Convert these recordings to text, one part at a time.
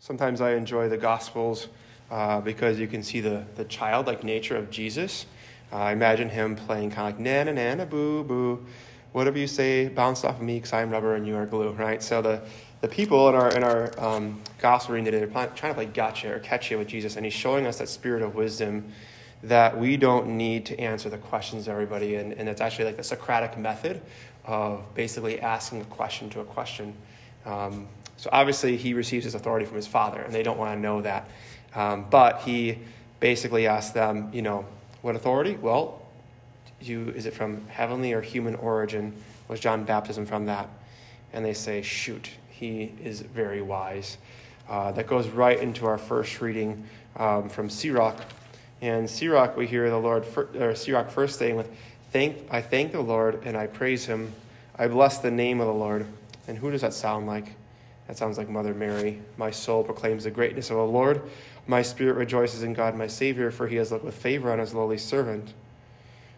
Sometimes I enjoy the Gospels uh, because you can see the, the childlike nature of Jesus. Uh, I imagine him playing kind of like na na na na boo boo, whatever you say, bounce off of me because I'm rubber and you are glue, right? So the, the people in our in our um, gospel reading today, they're trying to play gotcha or catch you with Jesus, and he's showing us that spirit of wisdom that we don't need to answer the questions of everybody, and, and it's actually like the Socratic method of basically asking a question to a question. Um, so obviously he receives his authority from his father, and they don't want to know that. Um, but he basically asks them, you know, what authority? Well, you is it from heavenly or human origin? Was John baptism from that? And they say, shoot, he is very wise. Uh, that goes right into our first reading um, from Sirach. And Sirach, we hear the Lord, or Sirach first saying with, thank, I thank the Lord and I praise him. I bless the name of the Lord. And who does that sound like? That sounds like Mother Mary. My soul proclaims the greatness of the Lord. My spirit rejoices in God, my Savior, for he has looked with favor on his lowly servant.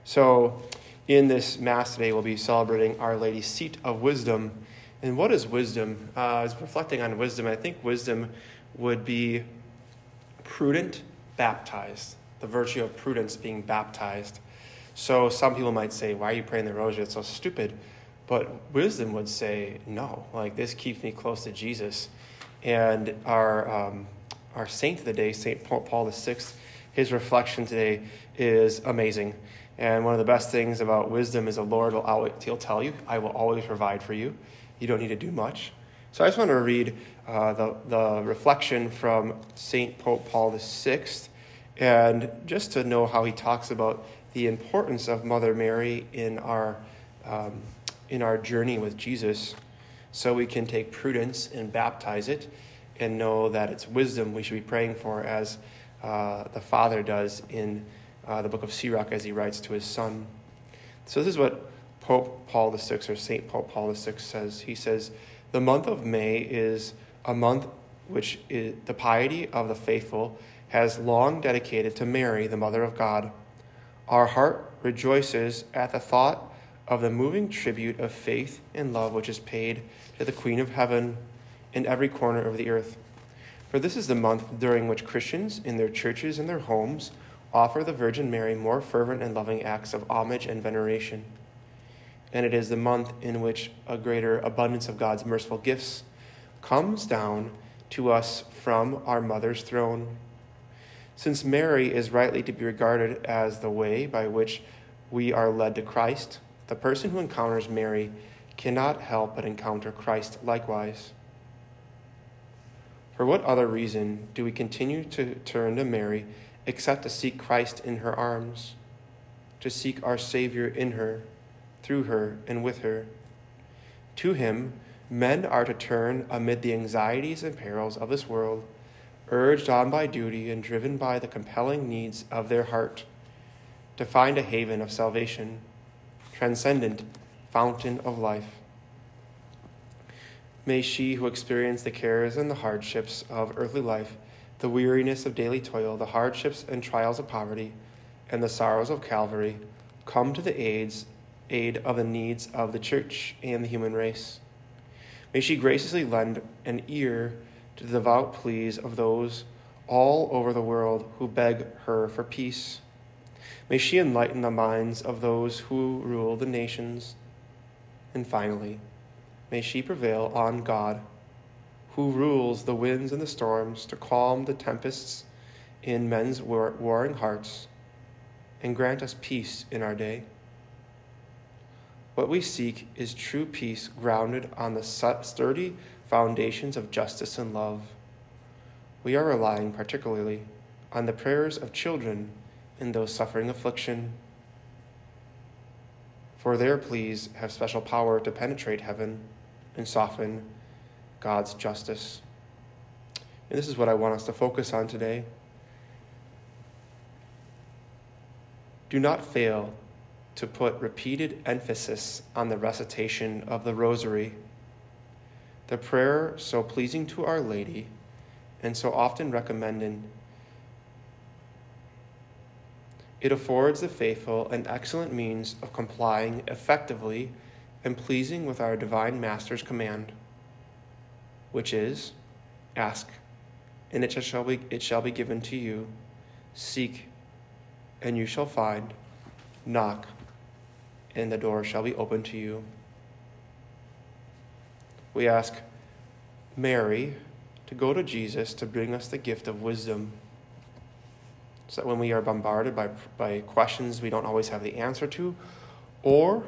So, in this Mass today, we'll be celebrating Our Lady's seat of wisdom. And what is wisdom? Uh, I was reflecting on wisdom. I think wisdom would be prudent, baptized, the virtue of prudence being baptized. So, some people might say, Why are you praying the rosary? It's so stupid. But wisdom would say, no, like this keeps me close to Jesus. And our, um, our saint of the day, St. Pope Paul VI, his reflection today is amazing. And one of the best things about wisdom is the Lord will always, he'll tell you, I will always provide for you. You don't need to do much. So I just want to read uh, the, the reflection from St. Pope Paul VI, and just to know how he talks about the importance of Mother Mary in our um, in our journey with Jesus so we can take prudence and baptize it and know that it's wisdom we should be praying for as uh, the Father does in uh, the book of Sirach as he writes to his son. So, this is what Pope Paul VI or St. Pope Paul VI says. He says, The month of May is a month which is, the piety of the faithful has long dedicated to Mary, the Mother of God. Our heart rejoices at the thought of the moving tribute of faith and love which is paid to the Queen of Heaven in every corner of the earth. For this is the month during which Christians, in their churches and their homes, offer the Virgin Mary more fervent and loving acts of homage and veneration. And it is the month in which a greater abundance of God's merciful gifts comes down to us from our mother's throne. Since Mary is rightly to be regarded as the way by which we are led to Christ, the person who encounters Mary cannot help but encounter Christ likewise. For what other reason do we continue to turn to Mary except to seek Christ in her arms, to seek our Savior in her, through her, and with her? To him, men are to turn amid the anxieties and perils of this world, urged on by duty and driven by the compelling needs of their heart, to find a haven of salvation transcendent fountain of life. May she who experienced the cares and the hardships of earthly life, the weariness of daily toil, the hardships and trials of poverty, and the sorrows of Calvary, come to the aids, aid of the needs of the church and the human race. May she graciously lend an ear to the devout pleas of those all over the world who beg her for peace May she enlighten the minds of those who rule the nations. And finally, may she prevail on God, who rules the winds and the storms, to calm the tempests in men's war- warring hearts, and grant us peace in our day. What we seek is true peace grounded on the sturdy foundations of justice and love. We are relying particularly on the prayers of children and those suffering affliction. For their pleas have special power to penetrate heaven and soften God's justice. And this is what I want us to focus on today. Do not fail to put repeated emphasis on the recitation of the Rosary, the prayer so pleasing to Our Lady and so often recommended it affords the faithful an excellent means of complying effectively and pleasing with our divine Master's command, which is ask and it shall be, it shall be given to you. Seek, and you shall find. Knock, and the door shall be opened to you. We ask Mary to go to Jesus to bring us the gift of wisdom. So that when we are bombarded by, by questions we don't always have the answer to, or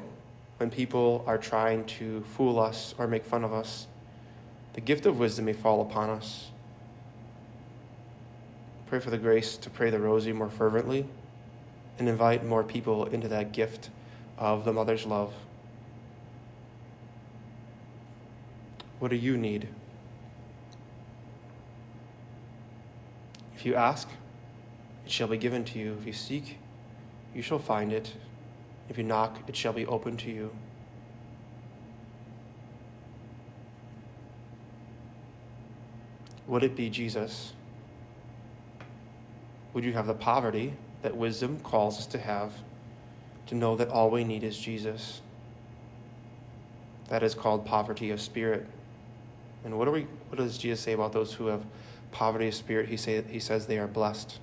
when people are trying to fool us or make fun of us, the gift of wisdom may fall upon us. Pray for the grace to pray the rosary more fervently and invite more people into that gift of the mother's love. What do you need? If you ask, shall be given to you. If you seek, you shall find it. If you knock, it shall be opened to you. Would it be Jesus? Would you have the poverty that wisdom calls us to have, to know that all we need is Jesus? That is called poverty of spirit. And what, are we, what does Jesus say about those who have poverty of spirit? He, say, he says they are blessed.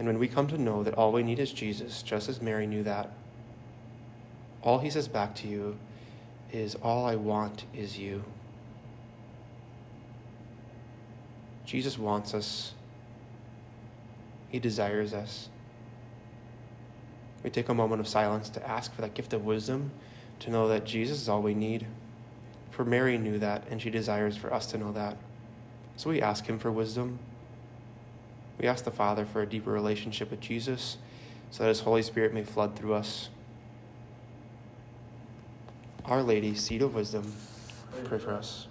And when we come to know that all we need is Jesus, just as Mary knew that, all he says back to you is, All I want is you. Jesus wants us, he desires us. We take a moment of silence to ask for that gift of wisdom, to know that Jesus is all we need. For Mary knew that, and she desires for us to know that. So we ask Him for wisdom. We ask the Father for a deeper relationship with Jesus so that His Holy Spirit may flood through us. Our Lady, seat of wisdom, pray for us.